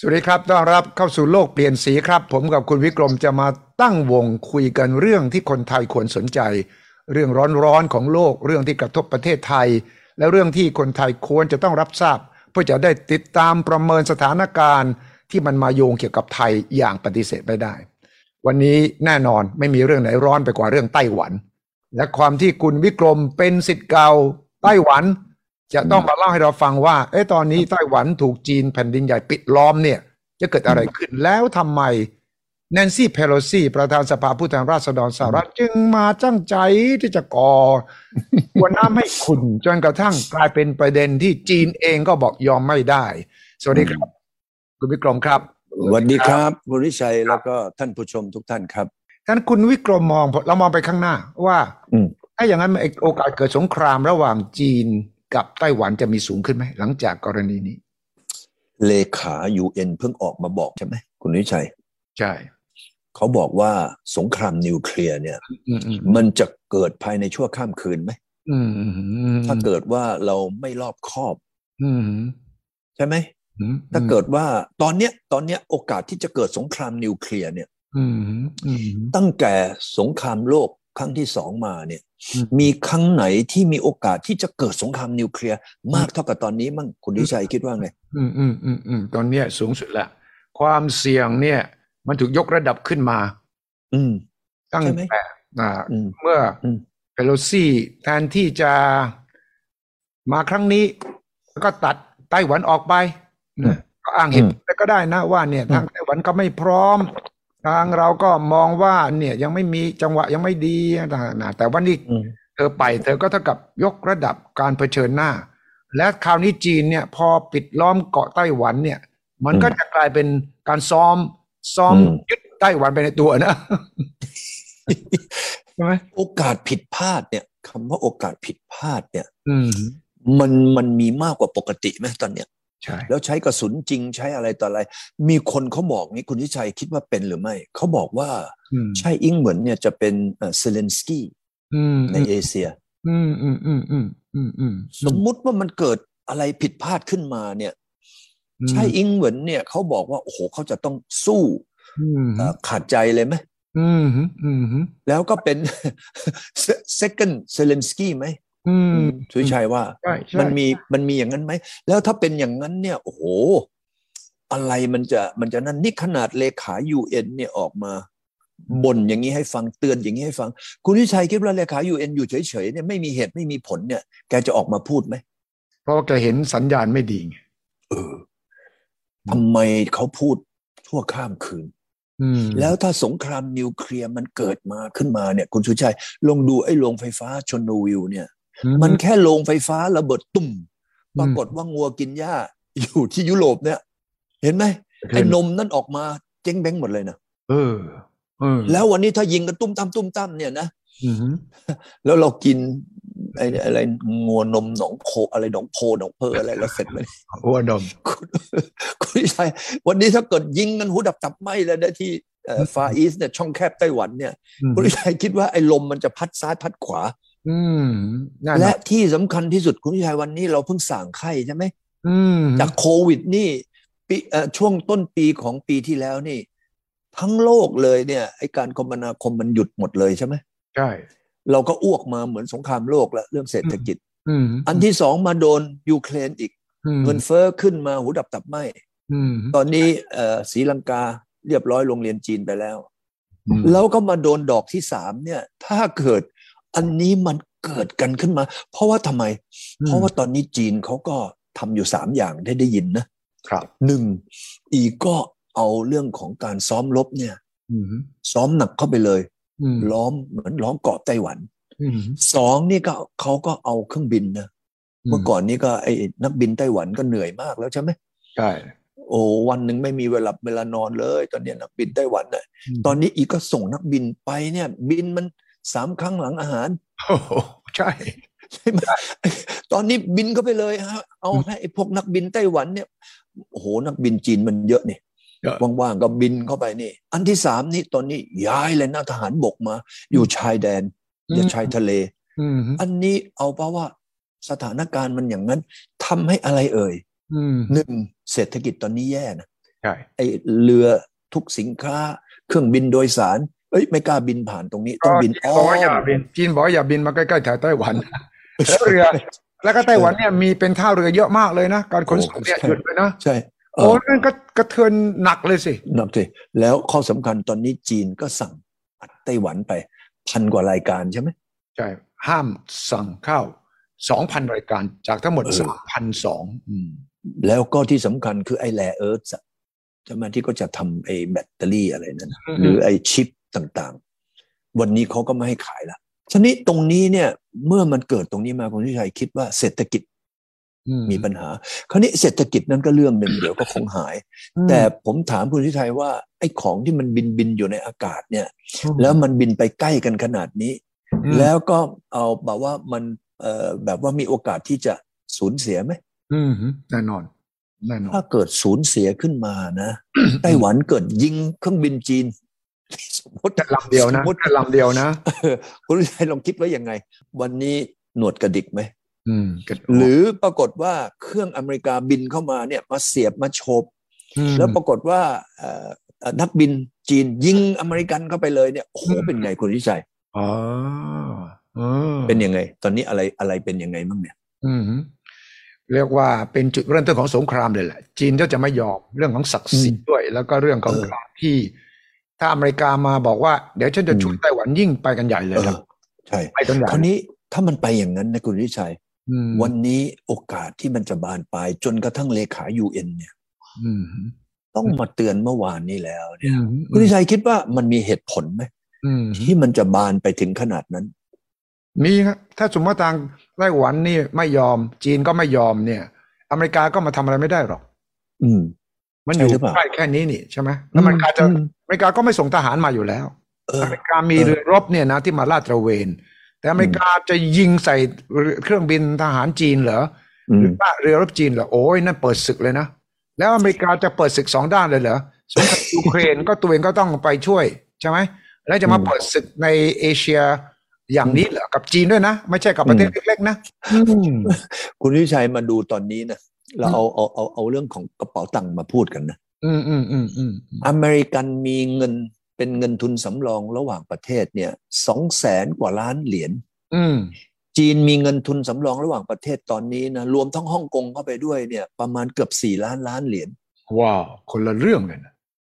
สวัสดีครับ ต้อนรับเข้าสู่โลกเปลี่ยนสีครับ ผมกับคุณวิกรมจะมาตั้งวงคุยกันเรื่องที่คนไทยควรสนใจ เรื่องร้อนๆของโลกเรื่องที่กระทบประเทศไทย และเรื่องที่คนไทยควรจะต้องรับทราบ เพื่อจะได้ติดตามประเมินสถานการณ์ที่มันมาโยงเกี่ยวกับไทยอย่างปฏิเสธไม่ได้ วันนี้แน่นอนไม่มีเรื่องไหนร้อนไปกว่าเรื่องไต้หวัน และความที่คุณวิกรมเป็นสิทธิ์เก่าไต้หวัน จะต้องมาเล่าให้เราฟังว่า เอ๊ะตอนนี้ไต้หวันถูกจีนแผ่นดินใหญ่ปิดล้อมเนี่ย จะเกิดอะไรขึ้นแล้วทำไมแนนซี่เพโลซีประธานสภาผู้แทนราษฎรสหรัฐจึงมาจ้างใจที่จะก่อหัวน้ำให้ขุนจนกระทั่งกลายเป็นประเด็นที่จีนเองก็บอกยอมไม่ได้ สวัสดีครับ คุณวิกรมครับสวัสดีครับคุณวิชัยแล้วก็ท่านผู้ชมทุกท่านครับท่านคุณวิกรมมองเรามองไปข้างหน้าว่าอืมถ้าอย่างนั้นโอกาสเกิดสงครามระหว่างจีน กับไต้หวันจะมีสูงขึ้นไหมหลังจากกรณีนี้ เลขายูเอ็นเพิ่งออกมาบอกใช่ไหมคุณวิชัย ใช่ เขาบอกว่าสงครามนิวเคลียร์เนี่ยอืมอืมมันจะเกิดภายในชั่วข้ามคืนไหมอืมอืมอืมถ้าเกิดว่าเราไม่รอบคอบอืมใช่ไหมอืมถ้าเกิดว่าตอนเนี้ย ตอนเนี้ยโอกาสที่จะเกิดสงครามนิวเคลียร์เนี่ยอืมอืมตั้งแต่สงครามโลกครั้งที่สองมาเนี่ยอืมมีครั้งไหนที่มีโอกาสที่จะเกิดสงครามนิวเคลียร์มากเท่ากับตอนนี้มั่งคุณวิชัยคิดว่าไงอืมอืมอืมอืมตอนเนี้ยสูงสุดละความเสี่ยงเนี่ย มันถูกยกระดับขึ้นมา อืมตั้งใช่ไหมแต่อ่าอืมเมื่ออมเปโลซี่แทนที่จะมาครั้งนี้ ก็ตัดไต้หวันออกไปนะก็อ้างเหตุผลก็ได้นะว่าเนี่ยทางไต้หวันก็ไม่พร้อม ทางเราก็มองว่าเนี่ยยังไม่มีจังหวะยังไม่ดีต่างๆนะแต่วันนี้อืมเธอไปเธอก็เท่ากับยกระดับการเผชิญหน้า และคราวนี้จีนเนี่ยพอปิดล้อมเกาะไต้หวันเนี่ย มันก็จะกลายเป็นการซ้อมซ้อมอืมยึดไต้หวันไปในตัวนะใช่ไหมโอกาสผิดพลาดเนี่ยคำว่าโอกาสผิดพลาดเนี่ย อืมมันมันมีมากกว่าปกติไหมตอนเนี้ย ใช่แล้วใช้กระสุนจริงใช้อะไรต่ออะไร มีคนเขาบอกนี้คุณทิชัยคิดว่าเป็นหรือไม่ เขาบอกว่าอืมใช่อิงเหมือนเนี่ยจะเป็นเซเลนสกี้อืมในเอเชียอืมอืมอืมอืมอืมอืมสมมุติว่ามันเกิดอะไรผิดพลาดขึ้นมาเนี่ย ใช่อิงเหมือนเนี่ยเขาบอกว่า โอ้โหเขาจะต้องสู้อืมเอ่อขาดใจเลยไหมอืมอืมแล้วก็เป็น second Zelensky ไหม อืมสุชัยว่ามันมีมันมีอย่างนั้นไหม แล้วถ้าเป็นอย่างนั้นเนี่ย โอ้โห อะไรมันจะมันจะนั่นนี่ขนาดเลขายูเอ็นเนี่ยออกมาบ่นอย่างนี้ให้ฟังเตือนอย่างนี้ให้ฟัง คุณวิชัยคิดว่าเลขายูเอ็นอยู่เฉยๆเนี่ยไม่มีเหตุไม่มีผลเนี่ย แกจะออกมาพูดไหม เพราะแกเห็นสัญญาณไม่ดีไงเออทำไมเขาพูดชั่วข้ามคืนแล้วถ้าสงครามนิวเคลียร์มันเกิดมาขึ้นมาเนี่ย คุณสุชัยลองดูไอ้โรงไฟฟ้าชนโนวิลเนี่ย มันแค่โรงไฟฟ้าระเบิดตุ่มปรากฏว่างัวกินหญ้าอยู่ที่ยุโรปเนี่ย เห็นไหมไอ้นมนั่นออกมาเจ๊งแบงหมดเลยนะเออเออแล้ววันนี้ถ้ายิงกันตุ้มตั้มตุ้มตั้มเนี่ยนะอืมแล้วเรากินไอ้อะไรงัวนมหนองโพอะไรหนองโพหนองเพออะไรแล้วเสร็จไหมหัวดมคุณคุณชัยวันนี้ถ้าเกิดยิงกันหูดับตับไหมเลยนะที่ฟาอีสเนี่ยช่องแคบไต้หวันเนี่ยคุณชัยคิดว่าไอ้ลมมันจะพัดซ้ายพัดขวาอืมนั่น และน่ะที่สำคัญที่สุดคุณชัยวันนี้เราเพิ่งสั่งไข้ใช่ไหมอืมจากโควิดนี่ปีเอ่อช่วงต้นปีของปีที่แล้วนี่ ทั้งโลกเลยเนี่ยไอการคมนาคมมันหยุดหมดเลยใช่ไหมใช่ เราก็อ้วกมาเหมือนสงครามโลกแล้วเรื่องเศรษฐกิจอืมอันที่สองมาโดนยูเครนอีกอืมเงินเฟ้อขึ้นมาหูดับตับไหมอืมตอนนี้เอ่อศรีลังกาเรียบร้อยโรงเรียนจีนไปแล้วอืมแล้วก็มาโดนดอกที่สามเนี่ย ถ้าเกิด อันนี้มันเกิดกันขึ้นมา เพราะว่าทำไม เพราะว่าตอนนี้จีนเขาก็ทำอยู่สามอย่างได้ได้ยินนะครับหนึ่งอีกก็เอาเรื่องของการซ้อมรบเนี่ยอืมซ้อมหนักเข้าไปเลยอืมล้อมเหมือนล้อมเกาะไต้หวันอืมสองนี่ก็เขาก็เอาเครื่องบินนะเมื่อก่อนนี้ก็ไอ้นักบินไต้หวันก็เหนื่อยมากแล้วใช่ไหมใช่โอ้วันหนึ่งไม่มีเวลาเวลานอนเลย ตอนเนี้ยนักบินไต้หวันน่ะตอนนี้อีกก็ส่งนักบินไปเนี่ย บินมัน สามครั้งหลังอาหารโอ้โหใช่ใช่ไหมตอนนี้บินเข้าไปเลยฮะเอาให้ไอ้พวกนักบินไต้หวันเนี่ยโอ้โหนักบินจีนมันเยอะนี่เยอะว่างๆก็บินเข้าไปนี่ อันที่สามนี่ตอนนี้ย้ายเลยนะทหารบกมา อยู่ชายแดนอย่าชายทะเลอืมอันนี้เอาเพราะว่าสถานการณ์มันอย่างนั้นทำให้อะไรเอ่ยอืมหนึ่งเศรษฐกิจตอนนี้แย่นะใช่ไอเรือทุกสินค้า เครื่องบินโดยสาร เอ้ยไม่กล้าบินผ่านตรงนี้ต้องบินจีอ้นอบอกว่าอย่ามบินจีนบอกว่าอย่าบินมาใกล้ๆแถวไต้หวันแล้วเรือ แล้วก็ไต้หวันเนี่ยมีเป็นท่าเรือเยอะมากเลยนะการขนส่งเนี่ยหยุดเลยนะใช่เอโอ้อนั่นก็กระเทือนหนักเลยสินับสิแล้วข้อสำคัญตอนนี้จีนก็สั่งอัดไต้หวันไปพันกว่ารายการใช่ไหมใช่ห้ามสั่งข้าวสองพันรายการจากทั้งหมดเออสามพันสองแล้วก็ที่สำคัญคือไอ้แร่เอิร์ธใช่ไหมที่ก็จะทำไอ้แบตเตอรี่อะไรนั่นน่ะหรือไอ้ชิป ต่างๆ วันนี้เขาก็ไม่ให้ขายละทีนี้ตรงนี้เนี่ย เมื่อมันเกิดตรงนี้มาคุณทิชัยคิดว่าเศรษฐกิจมีปัญหา คราวนี้เศรษฐกิจนั้นก็เรื่องหนึ่งเดี๋ยวก็คงหาย แต่ผมถามคุณทิชัยว่าไอ้ของที่มันบินบินอยู่ในอากาศเนี่ย แล้วมันบินไปใกล้กันขนาดนี้ แล้วก็เอาแบบว่ามันเอ่อแบบว่ามีโอกาสที่จะสูญเสียไหมอืมแน่นอนแน่นอนถ้าเกิดสูญเสียขึ้นมานะไต้หวันเกิดยิงเครื่องบินจีน สมมติแต่ลำเดียวนะสมมติแต่ลำเดียวนะเออคุณวิชัยลองคิดไว้ยังไง วันนี้หนวดกระดิกไหมอืมก็หรือปรากฏว่าเครื่องอเมริกาบินเข้ามาเนี่ยมาเสียบมาโฉบมแล้วปรากฏว่าเอ่อเอ่อนักบินจีนยิงอเมริกันเข้าไปเลยเนี่ยโอ้โหเป็นไงคุณวิชัยอ๋อเออเป็นยังไง ตอนนี้อะไรอะไรเป็นยังไงบ้างเนี่ย อืมเรียกว่าเป็นจุดเริ่มต้นของสงครามเลยแหละจีนก็จะไม่ยอมเรื่องของศักดิ์ศรีอืมด้วย แล้วก็เรื่องของเออการที่ ถ้าอเมริกามาบอกว่าเดี๋ยวฉันจะช่วยอืมไต้หวันยิ่งไปกันใหญ่เลยเอครับอใช่ไปกันใหญ่คราวนี้ถ้ามันไปอย่างนั้นนะคุณวิชัยอืมวันนี้โอกาสที่มันจะบานปลายจนกระทั่งเลขายูเอ็นเนี่ยอืมต้องมาเตือนเมื่อวานนี้แล้วอืเนี่ยมคุณวิชัยคิดว่ามันมีเหตุผลไหมอืมที่มันจะบานไปถึงขนาดนั้น มีครับถ้าสมมติว่าทางไต้หวันนี่ไม่ยอม จีนก็ไม่ยอมเนี่ย อเมริกาก็มาทำอะไรไม่ได้หรอก อืม มันอใช่ยู่หรือเปล่าใกล้แค่นี้นี่ใช่ไหมแล้วอเมริกาจะอืมอ เมริกาก็ไม่ส่งทหารมาอยู่แล้วเอออเมริกามีเออเรือรบเนี่ยนะที่มาลาดตระเวน แต่อเมริกาจะยิงใส่เครื่องบินทหารจีนเหรออืหมรือว่าเรือรบจีนเหรอโอ้ยนั่นเปิดศึกเลยนะ แล้วอเมริกาจะเปิดศึกสองด้านเลยเหรอสงครามยูเครนก็ตัวเองก็ต้องไปช่วยใช่ไหมแล้วจะมาอืมเปิดศึกในเอเชียอย่างนี้เหรอกับจีนด้วยนะ ไม่ใช่กับประเทศอืมเล็กๆนะคุณวิชัยมาดูตอนนี้นะเราเอาเอาเอาเอาเรื่องของกระเป๋าตังค์มาพูดกันนะ อืมอืมอืมอืมอเมริกันมีเงินเป็นเงินทุนสำรองระหว่างประเทศเนี่ยสองแสนกว่าล้านเหรียญอืมจีนมีเงินทุนสำรองระหว่างประเทศตอนนี้นะรวมทั้งฮ่องกงเข้าไปด้วยเนี่ย ประมาณเกือบสี่ล้านล้านเหรียญว้าวคนละเรื่องเลยนะ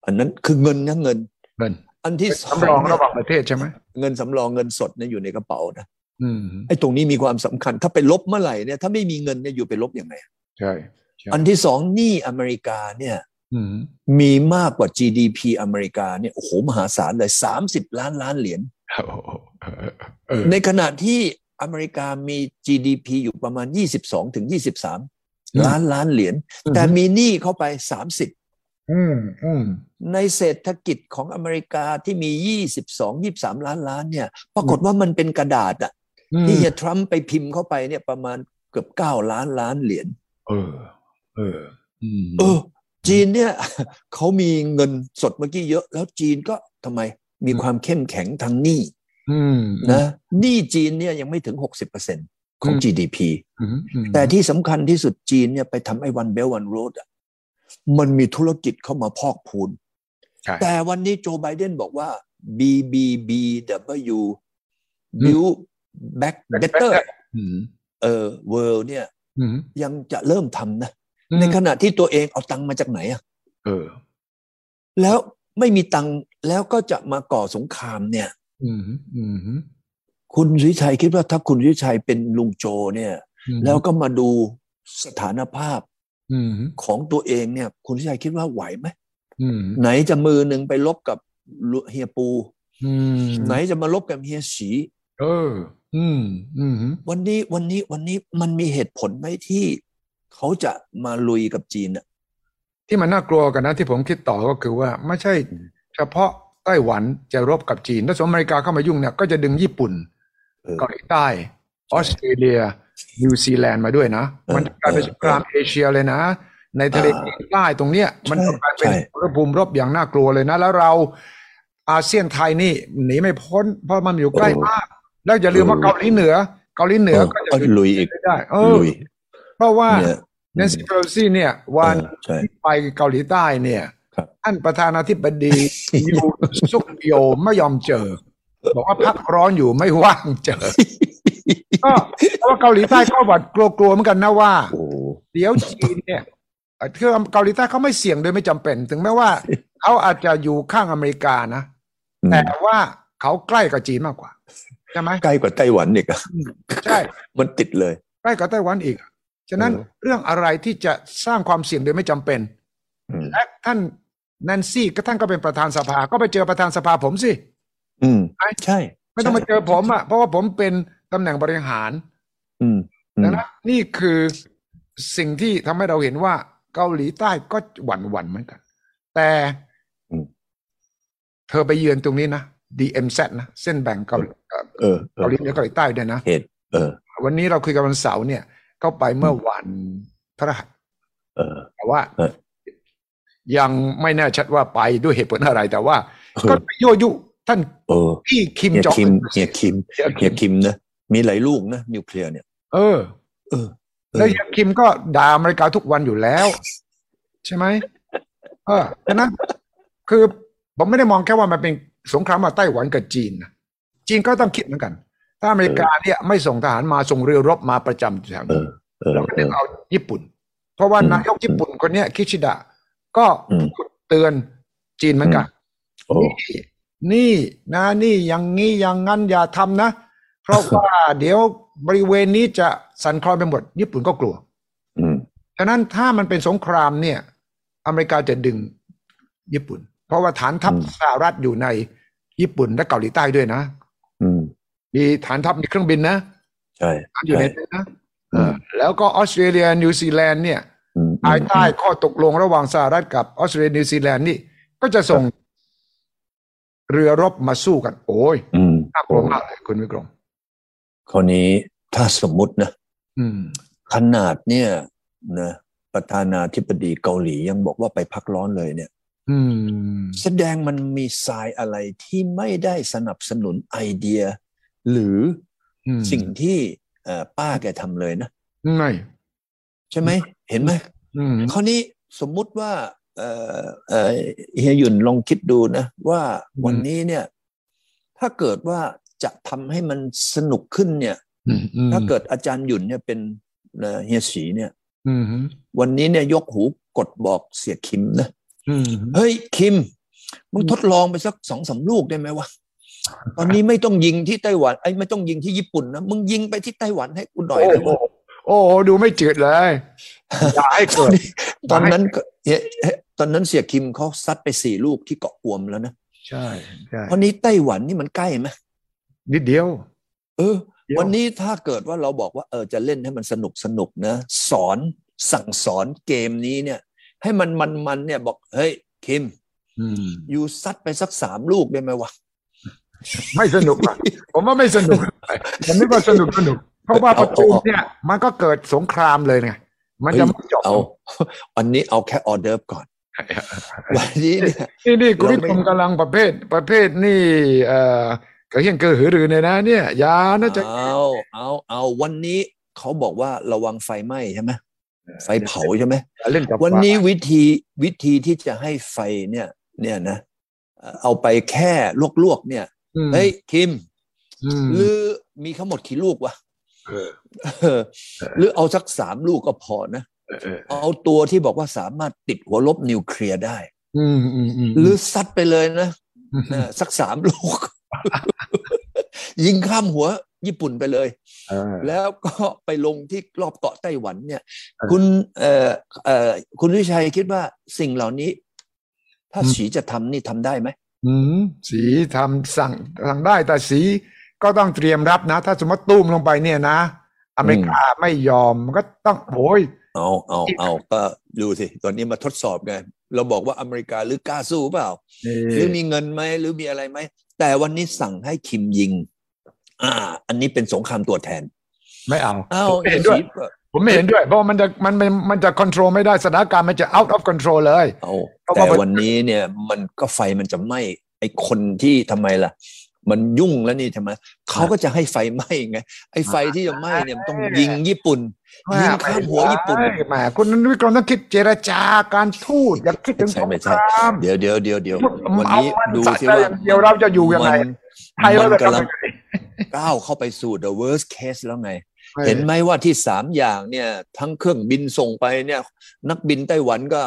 อันนั้นคือเงินนะเงินเงิน อันที่สำรองระหว่างประเทศใช่ไหมเงินสำรองเงินสดเนี่ยอยู่ในกระเป๋านะอืมไอ้ตรงนี้มีความสำคัญ ถ้าไปลบเมื่อไหร่เนี่ยถ้าไม่มีเงินเนี่ยอยู่ไปลบยังไงใช่ใช่ อันที่สองหนี้อเมริกาเนี่ยอื มมีมากกว่า GDP อเมริกาเนี่ยโอ้โหมหาศาลเลยสามสิบล้านล้านเหรียญโอ้โหเออเออในขณะที่อเมริกามี GDP อยู่ประมาณ22ถึง23ล้านล้านเหรียญแต่มีหนี้เข้าไป30อืมอืมในเศรษฐกิจของอเมริกาที่มี22 23ล้านล้านเนี่ย ปรากฏว่ามันเป็นกระดาษอะที่เฮียทรัมป์ไปพิมพ์เข้าไปเนี่ยประมาณเกือบ9ล้านล้านเหรียญเออ เอออืมเออ จีนเนี่ยเขามีเงินสดเมื่อกี้เยอะ แล้วจีนก็ทำไมมีความเข้มแข็งทางหนี้อืมนะหนี้จีนเนี่ยยังไม่ถึง60%ของอืม GDP อืมอืมแต่ที่สำคัญที่สุดจีนเนี่ยไปทำไอ้วันเบลวันโรดอะมันมีธุรกิจเข้ามาพอกพูนใช่แต่วันนี้โจไบเดนบอกว่า BBBW Build Back Better อืมเออ World เนี่ยอืมยังจะเริ่มทำนะ ในขณะที่ตัวเองเอาตังค์มาจากไหนอะเออ แล้วไม่มีตังค์แล้วก็จะมาก่อสงครามเนี่ย อืมอืมคุณวิชัยคิดว่าถ้าคุณวิชัยเป็นลุงโจเนี่ย แล้วก็มาดูสถานภาพอืมของตัวเองเนี่ย คุณวิชัยคิดว่าไหวไหมอืมไหนจะมือหนึ่งไปลบกับเฮียปูอืมไหนจะมาลบกับเฮียสีเออ อืม อืมวันนี้วันนี้วันนี้มันมีเหตุผลไหมที่ เขาจะมาลุยกับจีนอะที่มันน่ากลัวกันนะที่ผมคิดต่อก็คือว่าไม่ใช่อืมเฉพาะไต้หวันจะรบกับจีนถ้าสมมติอเมริกาเข้ามายุ่งเนี่ยก็จะดึงญี่ปุ่นเออเกาหลีใต้ออสเตรเลียนิวซีแลนด์มาด้วยนะเออมันจะกลายเป็นเออสงครามเอเชียเลยนะ ในทะเลอ่าจีนใต้ตรงเนี้ย มันใช่จะกลายเป็นใช่ระภูมิรบอย่างน่ากลัวเลยนะ แล้วเราอาเซียนไทยนี่หนีไม่พ้น เพราะมันอยู่ใกล้มาก แล้วอย่าลืมว่าเกาหลีเหนือ เกาหลีเหนือก็จะก็ลุยอีกได้เออลุย เพราะว่าเนี่ยแนนซี่เพโลซี่เนี่ย วันเออใช่ที่ไปเกาหลีใต้เนี่ยครับท่านประธานาธิบดียูซุกโยไม่ยอมเจอ บอกว่าพักร้อนอยู่ไม่ว่างเจอ ก็เพราะว่าเกาหลีใต้ก็หวัดกลัวๆเหมือนกันนะว่าโอ้เดี๋ยวจีนเนี่ยเอ่อคือเกาหลีใต้เขาไม่เสี่ยงโดยไม่จำเป็น ถึงแม้ว่าเขาอาจจะอยู่ข้างอเมริกานะอืมแต่ว่าเขาใกล้กับจีนมากกว่าใช่ไหมใกล้กว่าไต้หวันอีกอะใช่ มันติดเลย ใกล้กับไต้หวันอีก ฉะนั้นเออเรื่องอะไรที่จะสร้างความเสี่ยงโดยไม่จำเป็นอืมและท่านแนนซี่ก็ท่านก็เป็นประธานสภา ก็ไปเจอประธานสภาผมสิ อืมไอ้ใช่ ไม่ต้องมาเจอผมอะ เพราะว่าผมเป็นตำแหน่งบริหาร อืมอืดัมงนั้นนี่คือสิ่งที่ทำให้เราเห็นว่าเกาหลีใต้ก็หวั่นหวั่นๆเหมือนกัน แต่เธอไปเยือนตรงนี้นะ DMZ นะ เส้นแบ่งเกาหลีเอ่อเออเอเกาอหลีเหนือเกาหลีใต้ด้วยนะเหตุเออ วันนี้เราคุยกันวันเสาร์เนี่ย ก็ไปเมื่อวันพระหัสเออแต่ว่าเออยังไม่แน่ชัดว่าไปด้วยเหตุผลอะไร แต่ว่าเออก็ไปยั่วยุท่านเออพี่คิมเฮียจองคิมอึนเฮียคิมเฮียเฮียคิมนะมีหลายลูกนะนิวเคลียร์เนี่ยเออเออ เออแล้วเฮียคิมก็ด่าอเมริกาทุกวันอยู่แล้ว ใช่ไหมเออฉะนั้นคือผมไม่ได้มองแค่ว่ามันเป็นสงครามระหว่างไต้หวันกับจีนนะจีนก็ต้องคิดเหมือนกัน ถ้าอเมริกาเนี่ยไม่ส่งทหารมาส่งเรือรบมาประจำแถวเอนี้อเออเราก็เอนึกอเอาญี่ปุ่น เพราะว่าอืมนายกญี่ปุ่นคนเนี้ยคิชิดะ ก็อืมพูดเตือนจีนเหมือนกันโอ้นี่นี่นะนี่อย่างนี้อย่างนั้นอย่าทำนะ เพราะว่าเดี๋ยวบริเวณนี้จะสั่นคลอนไปหมด ญี่ปุ่นก็กลัวอืมฉะนั้นถ้ามันเป็นสงครามเนี่ย อเมริกาจะดึงญี่ปุ่น เพราะว่าฐานทัพสหรัฐอยู่ในญี่ปุ่นและเกาหลีใต้ด้วยนะอื มมีฐานทัพมีเครื่องบินนะใช่อยู่ในใช่นั้นนะเออแล้วก็ออสเตรเลียนิวซีแลนด์เนี่ยอืมภายใต้ข้อตกลงระหว่างสหรัฐกับออสเตรเลียนิวซีแลนด์นี่ ก็จะส่งเรือรบมาสู้กัน โอ้ยอืมน่ากลัวมากเลยคุณวิกรมคราวนี้ถ้าสมมุตินะอืมขนาดเนี่ยนะประธานาธิบดีเกาหลียังบอกว่าไปพักร้อนเลยเนี่ยอืมแสดงมันมีทรายอะไรที่ไม่ได้สนับสนุนไอเดีย หรืออืมสิ่งที่เอ่อป้าแกทำเลยนะไม่ใช่ไหม เห็นไหมอืมคราวนี้สมมุติว่าเอ่อเอ่อเฮียหยุ่นลองคิดดูนะ ว่าวันนี้เนี่ย ถ้าเกิดว่าจะทำให้มันสนุกขึ้นเนี่ยอืมอืมถ้าเกิดอาจารย์หยุ่นเนี่ยเป็นเอ่อเฮียสีเนี่ยอืมวันนี้เนี่ยยกหูกดบอกเสียคิมนะอืมเฮ้ยคิมมึงทดลองไปสักสองสามลูกได้ไหมวะ ตอนนี้ไม่ต้องยิงที่ไต้หวันไอ้ยไม่ต้องยิงที่ญี่ปุ่นนะมึงยิงไปที่ไต้หวันให้กูหน่อยโอ้ได้โหไหมโอ้โหดูไม่จืดเลยอย่าให้เกิดตอนนั้นก็เอ๊ะเอ๊ะตอนนั้นเสียคิมเขาซัดไปสี่ลูกที่เกาะกวมแล้วนะใช่ใช่วันนี้ไต้หวันนี่มันใกล้ไหมนิดเดียว เออเดี๋ยววันนี้ถ้าเกิดว่าเราบอกว่าเออจะเล่นให้มันสนุกสนุกนะ สอนสั่งสอนเกมนี้เนี่ย ให้มันมันมันเนี่ยบอกเฮ้ยคิมอืมอยู่ซัดไปสักสามลูกได้ไหมวะ ไม่สนุกอะผมว่าไม่สนุกผมนึกว่าสนุกสนุก เพราะว่าประตูเนี่ย มันก็เกิดสงครามเลยไงมันจะไม่จบเอาวันนี้เอาแค่ออเดิร์ฟก่อนวันนี้เนี่ยนี่นี่คุณเราวิไม่ทมกำลังประเภทประเภทนี่เอ่อกระเฮียนเกอหือรือเนี่ยนะ เนี่ยอยานะจะเอาเอาเอาวันนี้เขาบอกว่าระวังไฟไหม้ใช่ไหมไฟเผาใช่ไหมอย่าเล่นกับวันนี้ฟ้าวิธีวิธีที่จะให้ไฟเนี่ย เนี่ยนะ เอ่อเอาไปแค่ลวกๆเนี่ยอืม เฮ้ยคิมอืมหรือมีทั้งหมดกี่ลูกวะเออเออหรือเอาสักสามลูกก็พอนะเออเออเอาตัวที่บอกว่าสามารถติดหัวลบนิวเคลียร์ได้อืมอืมอืมหรือซัดไปเลยนะมนะสักสามลูก ยิงข้ามหัวญี่ปุ่นไปเลยเออแล้วก็ไปลงที่รอบเกาะไต้หวันเนี่ยเออคุณเอ่อเอ่อคุณวิชัยคิดว่าสิ่งเหล่านี้ ถ้าอืมสีจะทำนี่ทำได้ไหม อืมสีทำสั่งสั่งได้แต่สีก็ต้องเตรียมรับนะ ถ้าสมมติตุ้มลงไปเนี่ยนะ อเมริกาไม่ยอมมันก็ต้องโอยเอาเอาเอาก็ดูสิ ตอนนี้มาทดสอบไงเราบอกว่าอเมริกาหรือกล้าสู้เปล่า หรือมีเงินไหมหรือมีอะไรไหม แต่วันนี้สั่งให้คิมยิง อ่า อันนี้เป็นสงครามตัวแทน ไม่เอาอ้าวผมไม่เห็นด้วยสีก็ผมไม่เห็นด้วย เพราะว่ามันจะมันมันมันจะควบคุมไม่ได้สถานการณ์มันจะ out of control เลยเอาเพราะ แต่ว่าวันนี้เนี่ยมันก็ไฟมันจะไหม้ไอคนที่ทำไมล่ะ มันยุ่งแล้วนี่ใช่ไหมเขาก็จะให้ไฟไหม้ไงไอ้ไฟที่จะไหม้เนี่ยมันต้องยิงญี่ปุ่นยิงข้ามหัวญี่ปุ่นแหมคุณวิกรมต้องคิดเจรจาการทูตอย่าคิดถึงสงไม่คใช่รามเดี๋ยวเดี๋ยวเดี๋ยวเดี๋ยววันเอานี้มันดูสะสิใจว่าอย่างเดียวเราจะอยู่ยังไงมันไทยเรามันจะกำลังทำยังไงก้าวเข้าไปสู่ the worst case แล้วไง เห็นไหมว่าที่สามอย่างเนี่ย ทั้งเครื่องบินส่งไปเนี่ย นักบินไต้หวันก็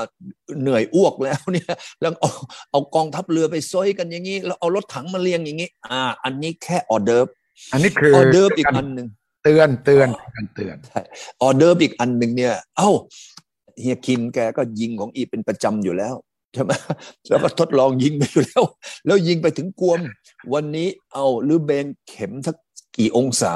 เหนื่อยอ้วกแล้วเนี่ย แล้วเอาเอากองทัพเรือไปซอยกันอย่างนี้ แล้วเอารถถังมาเรียงอย่างนี้ อ่า อันนี้แค่ออเดิร์ฟอันนี้คือออเดิร์ฟอีกอันหนึ่งเตือนเตือนการเตือนออเดิร์ฟอีกอันหนึ่งเนี่ย เอ้าเฮียคิมแกก็ยิงของอีเป็นประจำอยู่แล้วใช่ไหมแล้วก็ทดลองยิงไปอยู่แล้ว แล้วยิงไปถึงกวม วันนี้เอาหรือเบนเข็มสักกี่องศา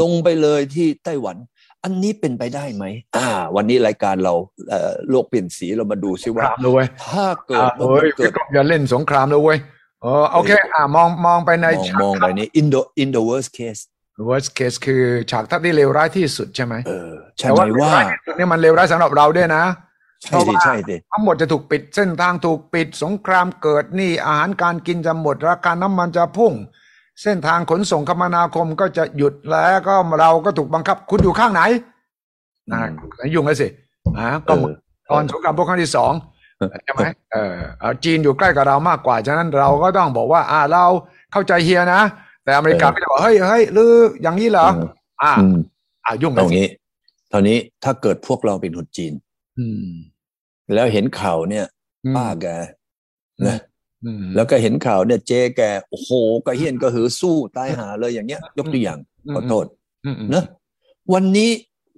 ลงไปเลยที่ไต้หวัน อันนี้เป็นไปได้ไหมอ่า วันนี้รายการเราเอ่อโลกเปลี่ยนสีเรามาดูซิสงคว่ารามเลยเว้ยถ้าเกิดอ่าว่าเฮ้มัยนเกิดอย่าเล่นสงครามเลยเว้ยเออโอเคอ่ามองมองไปในมองฉากมองไปนี่ in the in the worst case worst case คือฉากทัศน์ที่เลวร้ายที่สุดใช่ไหมเออใช่แต่ไหมว่าเลวว่าร้ายที่สุดเนี่ยมันเลวร้ายสำหรับเราด้วยนะใช่ดิใช่ดิทั้งหมดจะถูกปิดเส้นทางถูกปิดสงครามเกิดหนี่อาหารการกินจะหมดราคาน้ำมันจะพุ่ง เส้นทางขนส่งคมนาคมก็จะหยุดแล้วก็เราก็ถูกบังคับ คุณอยู่ข้างไหนอ่ายุ่งแล้วสิอ่าก็เหมือนตอนสงครามโลกครั้งที่สองใช่ไหมเออเอ่อจีนอยู่ใกล้กับเรามากกว่า ฉะนั้นเราก็ต้องบอกว่า อ่าเราเข้าใจเฮียนะ แต่อเมริกาก็จะบอกเฮ้ยเฮ้ยหรืออย่างนี้เหรออ่าอืมอ่ายุ่งตแล้รวงนี้ตอนนี้ถ้าเกิดพวกเราเป็นคนจีน อืม แล้วเห็นข่าวเนี่ยอืมป้าแกนะอืม แล้วก็เห็นข่าวเนี่ยเจ๊แกโอ้โหกระเฮียนกระหือสู้ตายหาเลยอย่างเงี้ย ยกตัวอย่างขอโทษอืมอืมนะวันนี้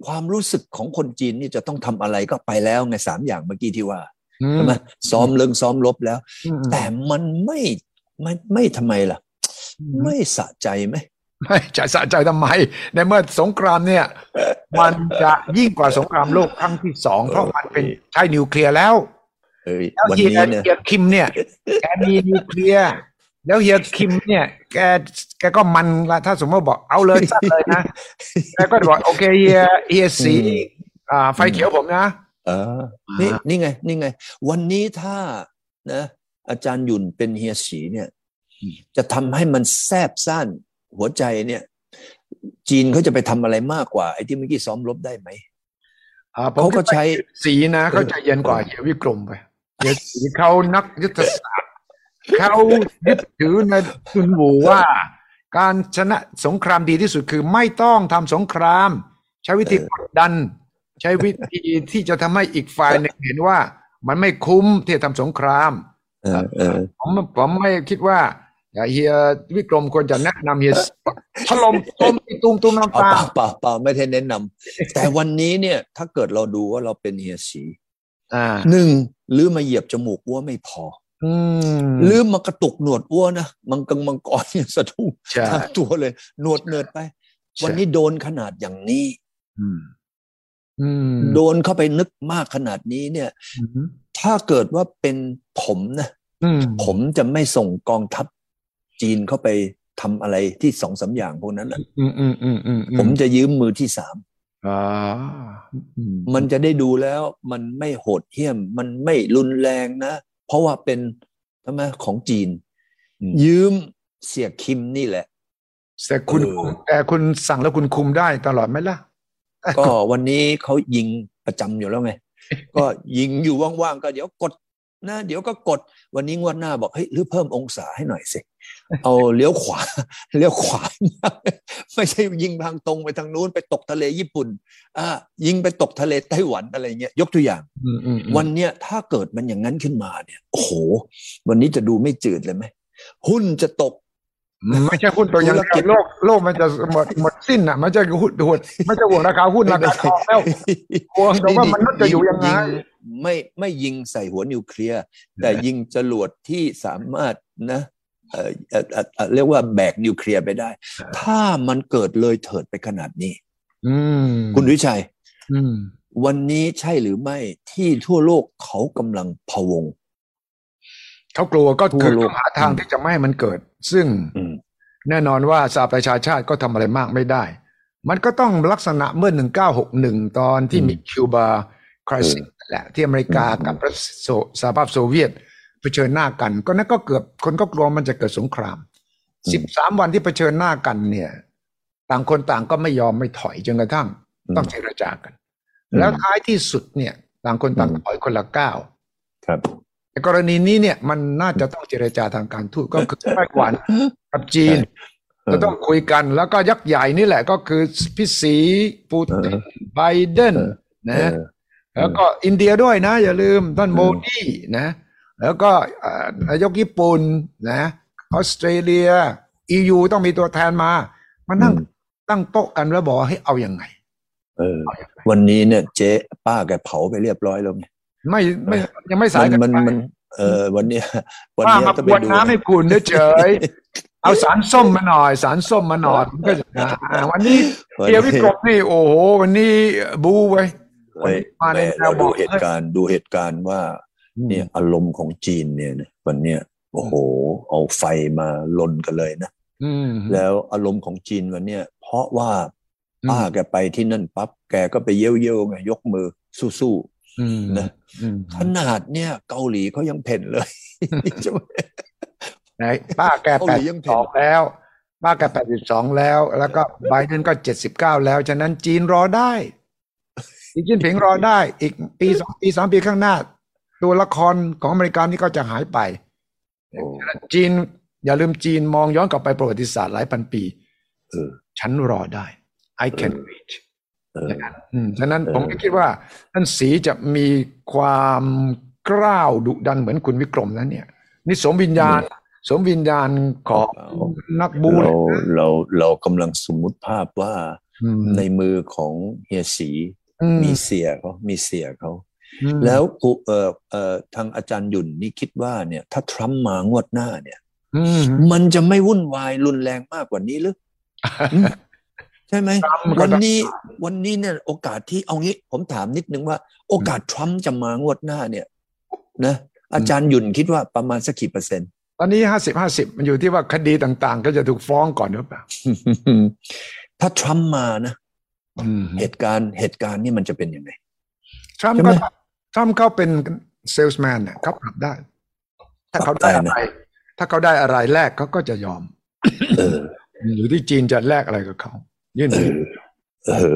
ความรู้สึกของคนจีนนี่จะต้องทำอะไรก็ไปแล้วไงสามอย่างเมื่อกี้ที่ว่าอืใช่ไหมซ้อมเลิงซ้อมลบแล้วอืมแต่มันไม่ไม่ไม่ทำไมล่ะ ไม่สะใจไหมไม่จะสะใจทำไม ในเมื่อสงครามเนี่ย มันจะยิ่งกว่าสงครามโลกครั้งที่สองเพราะมันเป็นใช้นิวเคลียร์แล้ว เอ้ยแล้ววันเฮียนี้เนี่ยเฮียคิมเนี่ยแกมีนิวเคลียร์แล้วเฮียคิมเนี่ย แกแกก็มันละถ้าสมมติบอกเอาเลยซัดเลยนะแกก็บอกโอเคเฮียเฮียสีอ่าไฟเขียวผมนะเออนี่นี่ไง นี่ไง วันนี้ถ้านะ อาจารย์หยุ่นเป็นเฮียสีเนี่ย จะทำให้มันแซบซ่านหัวใจเนี่ย จีนเขาจะไปทำอะไรมากกว่าไอ้ที่เมื่อกี้ซ้อมรบได้ไหมอ่าผมเขาก็ใช้สีนะเขาใจเย็นกว่าเฮียวิกรมไป เฮียสีเขานักยุทธศาสตร์เขายึดถือในทุนหูว่า การชนะสงครามดีที่สุดคือไม่ต้องทำสงคราม ใช้วิธีกดดัน ใช้วิธีที่จะทำให้อีกฝ่ายหนึ่งเห็นว่า มันไม่คุ้มที่จะทำสงครามเออเออผมผมไม่คิดว่าเฮียวิกรมควรจะแนะนำเฮียถล่มต้มตุ้มตุ้มน้ำเปล่าตาเปล่าเปล่าไม่ได้แนะนำแต่วันนี้เนี่ย ถ้าเกิดเราดูว่าเราเป็นเฮียสีอ่า หนึ่งหรือมาเหยียบจมูกอ้วไม่พออืมหรือมากระตุกหนวดอ้วนะมังกังมังกรเนี่ยสะดุ้งใช่ทั้งตัวเลย หนวดเนิดไปใช่วันนี้โดนขนาดอย่างนี้อืมอืมโดนเข้าไปนึกมากขนาดนี้เนี่ยอืมถ้าเกิดว่าเป็นผมนะอืมผมจะไม่ส่งกองทัพจีนเข้าไปทำอะไรที่สองสามอย่างพวกนั้นน่ะอืมอืมอืมอืมผมจะยืมมือที่สามอ่าอื มันจะได้ดูแล้วมันไม่โหดเหี้ยม มันไม่รุนแรงนะ เพราะว่าเป็นทำไมของจีน ยืมเสียคิมนี่แหละ แต่คุณเออแต่คุณสั่งแล้วคุณคุมได้ตลอดไหมล่ะ ก็วันนี้เขายิงประจำอยู่แล้วไง ก็ยิงอยู่ว่างๆก็เดี๋ยวกด นะเดี๋ยวก็กดวันนี้งวดหน้าบอกเฮ้ยหรือเพิ่มองศาให้หน่อยสิเอาเลี้ยวขวาเลี้ยวขวา ไม่ใช่ยิงทางตรงไปทางนู้นไปตกทะเลญี่ปุ่นอ่ายิงไปตกทะเลไต้หวันอะไรเงี้ยยกตัวอย่างอืมอืมอืมวันเนี้ยถ้าเกิดมันอย่างนั้นขึ้นมาเนี่ยโอ้โห วันนี้จะดูไม่จืดเลยไหมหุ้นจะตก ไม่ใช่หุ้นตัวอยังธุรกิจโลกโลกมันจะหมดหมดสิ้นอะมันจะหุ้นหุ้นไม่ใช่ห่วงราคาหุ้นราคาทองแล้วห่วงแต่ว่ามันษย์จะอยู่ยังไงไม่ไม่ยิงใส่หัวนิวเคลียร์แต่ยิงจรวดที่สามารถนะเอ่อเอ่อเอ่อเอ่อเรียกว่าแบกนิวเคลียร์ไปได้ ถ้ามันเกิดเลยเถิดไปขนาดนี้อืมคุณวิชัยอืมวันนี้ใช่หรือไม่ที่ทั่วโลกเขากำลังพะวงเขากลัวก็ทั่วคือโลกต้องหาทางที่จะไม่ให้มันเกิด ซึ่งอืม แน่นอนว่าสหประชาชาติก็ทำอะไรมากไม่ได้ มันก็ต้องลักษณะเมื่อ 1961 ตอนที่มีคิวบาคริสิสแหละที่อเมริกากับรัสโซสหภาพโซเวียตเผชิญหน้ากัน ก็นั่นก็เกือบคนก็กลัวมันจะเกิดสงครามสิบสามวันที่เผชิญหน้ากันเนี่ย ต่างคนต่างก็ไม่ยอมไม่ถอยจนกระทั่ง ต้องเจรจากัน แล้วท้ายที่สุดเนี่ย ต่างคนต่างถอยคนละก้าวครับในกรณีนี้เนี่ยมันน่าจะต้องเจรจาทางการทูตก็คือไต้หวัน กับจีนจะต้องคุยกันแล้วก็ยักษ์ใหญ่นี่แหละก็คือพี่สีปูตินไบเดนนะแล้วก็อินเดียด้วยนะ อย่าลืมท่านโมดีนะ แล้วก็นายกญี่ปุ่นนะออสเตรเลียยูต้องมีตัวแทนมา มานั่งตั้งโต๊ะกันแล้วบอกให้เอาอยัางไง เออ วันนี้เนี่ยเจ๊ป้าแกเผาไปเรียบร้อยแล้วไงไม่ไม่ยังไม่สายกันมันไปมัน เออวันเนี้ยวันป้าเนี้ยมาก็ปไปวดดูน้ำให้คุณเฉยๆ เอาสารส้มมาหน่อย สารส้มมาหน่อยมันก็จะอ่าวันนี้วันเดียววินี้กรมนี่โอ้โหวันนี้บูไว้ยเฮ้ยมาในแม่แนวเราดูบอกเหตุการณ์ดูเหตุการณ์ว่า เนี่ยอารมณ์ของจีนเนี่ยนะวันเนี้ยโอ้โห เอาไฟมาลนกันเลยนะอืมแล้วอารมณ์ของจีนวันเนี้ยเพราะว่าอืมป้าแกไปที่นั่นปั๊บแกก็ไปเย้ยวเย้ยวๆไงยกมือสู้อืมๆนะอืมขนาดเนี่ยเกาหลีเขายังเพ่นเลยใช่ไหม ไหนป้าแกเกาแปหดลีสิยับงสเพ่นองแล้วป้าแกแปดสิบสองแล้ว แล้วก็ไบเดนก็เจ็ดสิบเก้าแล้ว ฉะนั้นจีนรอได้อีกจินผิงรอได้ อีกปีสองปีสามปีข้างหน้า ตัวละครของอเมริกานี่ก็จะหายไปโอ้จีนอย่าลืมจีนมองย้อนกลับไปประวัติศาสตร์หลายพันปีเออฉันรอได้ I can wait เอออืมฉะนั้นเออผมก็คิดว่าท่านสีจะมีความกล้าวดุดันเหมือนคุณวิกรมนะเนี่ยนี่สมวิญญาณ สมวิญญาณของนักบูเราเลยนะเราเรากำลังสมมุติภาพว่าอืมในมือของเฮียสีอืมมีเสียเขามีเสียเขาอืมแล้วกูเอ่อเอ่อทางอาจารย์หยุ่นนี่คิดว่าเนี่ย ถ้าทรัมป์มางวดหน้าเนี่ยอืมมันจะไม่วุ่นวายรุนแรงมากกว่านี้หรืออืมใช่ไหมทรัมป์ก็วันต้องนี้วันนี้เนี่ย โอกาสที่เอางี้ ผมถามนิดนึงว่า โอกาสทรัมป์จะมางวดหน้าเนี่ย นะอาจารย์หยุ่นคิดว่าประมาณสักกี่เปอร์เซ็นต์ ตอนนี้ห้าสิบห้าสิบมันอยู่ที่ว่าคดีต่างๆ ก็จะถูกฟ้องก่อนหรือเปล่าถ้าทรัมป์มานะอืมเหตุการณ์เหตุการณ์นี่มันจะเป็นยังไงทรัมป์ใช่ไหก็มทรัมป์เขาเป็นเซลส์แมนเนี่ยเขาปรับได้ ถ้าเขาได้ปรับอะได้ไรนะถ้าเขาได้อะไรแรกเขาก็จะยอมเออหรือที่จีนจะแลกอะไรกับเขายื่นเอมืออเออ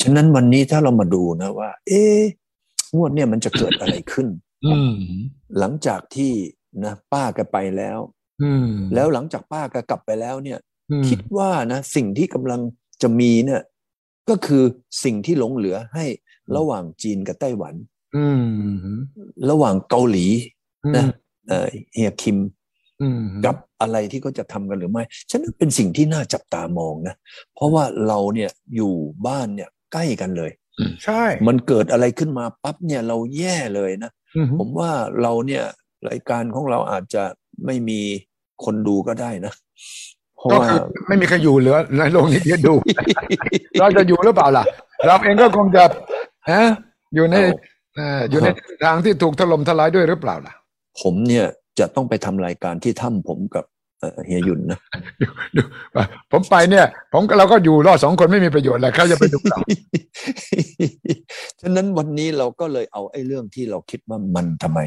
ฉะนั้นวันนี้ถ้าเรามาดูนะว่า เอ๊ะงวดเนี่ยมันจะเกิดอะไรขึ้นอืมหลังจากที่ นะป้าแกไปแล้วอืมแล้วหลังจากป้าแกกลับไปแล้วเนี่ยอืมคิดว่านะสิ่งที่กำลังจะมีเนี่ย ก็คือสิ่งที่หลงเหลือให้ระหว่างจีนกับไต้หวันอืมระหว่างเกาหลีอืมนะเอ่อเฮียคิมอืมกับอะไรที่เขาจะทำกันหรือไม่ฉะนั้นเป็นสิ่งที่น่าจับตามองนะ เพราะว่าเราเนี่ยอยู่บ้านเนี่ยใกล้กันเลย ใช่ มันเกิดอะไรขึ้นมาปั๊บเนี่ยเราแย่เลยนะอืมผมว่าเราเนี่ย รายการของเราอาจจะไม่มีคนดูก็ได้นะเพราะก็ว่าคือไม่มีใครอยู่เหลือในโลกนี้ที่จะดู เราจะอยู่หรือเปล่าล่ะ เราเองก็คงจะฮะอยู่ในเอ่ออยู่ในทางที่ถูกถล่มทลายด้วยหรือเปล่าล่ะ ผมเนี่ยจะต้องไปทำรายการที่ถ้ำผมกับ เอ่อเฮียหยุนนะดูผมไปเนี่ย ผมก็เราก็อยู่รอดสองคนไม่มีประโยชน์แหละเขาจะไปดูเราฉะนั้นวันนี้เราก็เลยเอาไอ้เรื่องที่เราคิดว่ามันทำไม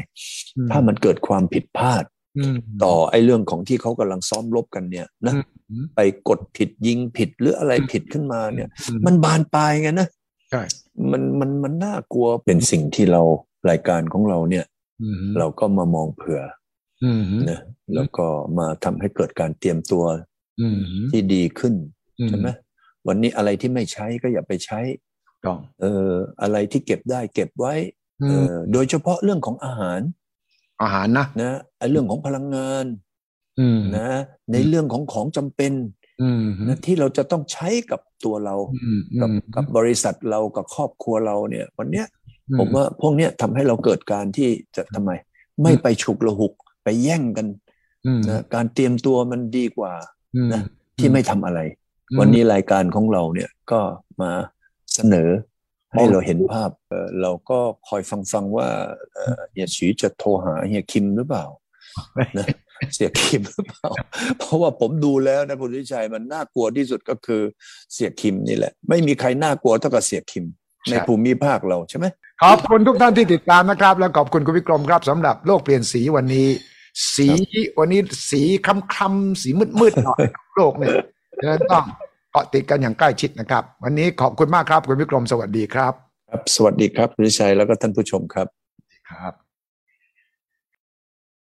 อืมถ้ามันเกิดความผิดพลาดอืมต่อไอ้เรื่องของที่เขากำลังซ้อมรบกันเนี่ยนะอืมไปกดผิดยิงผิดหรืออะไรผิดขึ้นมาเนี่ยอืมันบานปลายไงนะใช่มันมันมันน่ากลัวเป็นสิ่งที่เรารายการของเราเนี่ยอืมเราก็มามองเผื่ออืม นะแล้วก็มาทำให้เกิดการเตรียมตัวอืมที่ดีขึ้นอืใช่ไหมวันนี้อะไรที่ไม่ใช้ก็อย่าไปใช้ต้องเอออะไรที่เก็บได้เก็บไว้อืเอมอโดยเฉพาะเรื่องของอาหาร อาหารนะนะไอ้เรื่องของพลังงานอืมนะ ในเรื่องของของจำเป็นอืมนะที่เราจะต้องใช้กับตัวเราอืมกับอืมกับบริษัทเรากับครอบครัวเราเนี่ย วันเนี้ยอืผมว่าพวกเนี้ยทำให้เราเกิดการที่จะทำไม ไม่อืมไปฉุกละหุก ไปแย่งกันอืมนะการเตรียมตัวมันดีกว่าอืมนะที่ไม่ทำอะไรอืมวันนี้รายการของเราเนี่ยก็มาเสนอให้อ๋อเราเห็นภาพเอ่อเราก็คอยฟังฟังว่าเอ่อเฮียฉีจะโทรหาเฮียคิมหรือเปล่านะเสียคิมหรือเปล่า เพราะว่าผมดูแล้วนะคุณวิชัยมันน่ากลัวที่สุดก็คือเสียคิมนี่แหละ ไม่มีใครน่ากลัวเท่ากับเสียคิม ในภูมิภาคเราใช่ไหมขอบคุณทุกท่านที่ติดตามนะครับ และขอบคุณคุณวิกรมครับสำหรับโลกเปลี่ยนสีวันนี้ สีวันนี้สีคล้ำๆสีมืดๆหน่อยโลกเนี่ยดังนั้นต้องเกาะติดกันอย่างใกล้ชิดนะครับ วันนี้ขอบคุณมากครับคุณวิกรมสวัสดีครับ ครับ สวัสดีครับคุณชัยแล้วก็ท่านผู้ชมครับครับ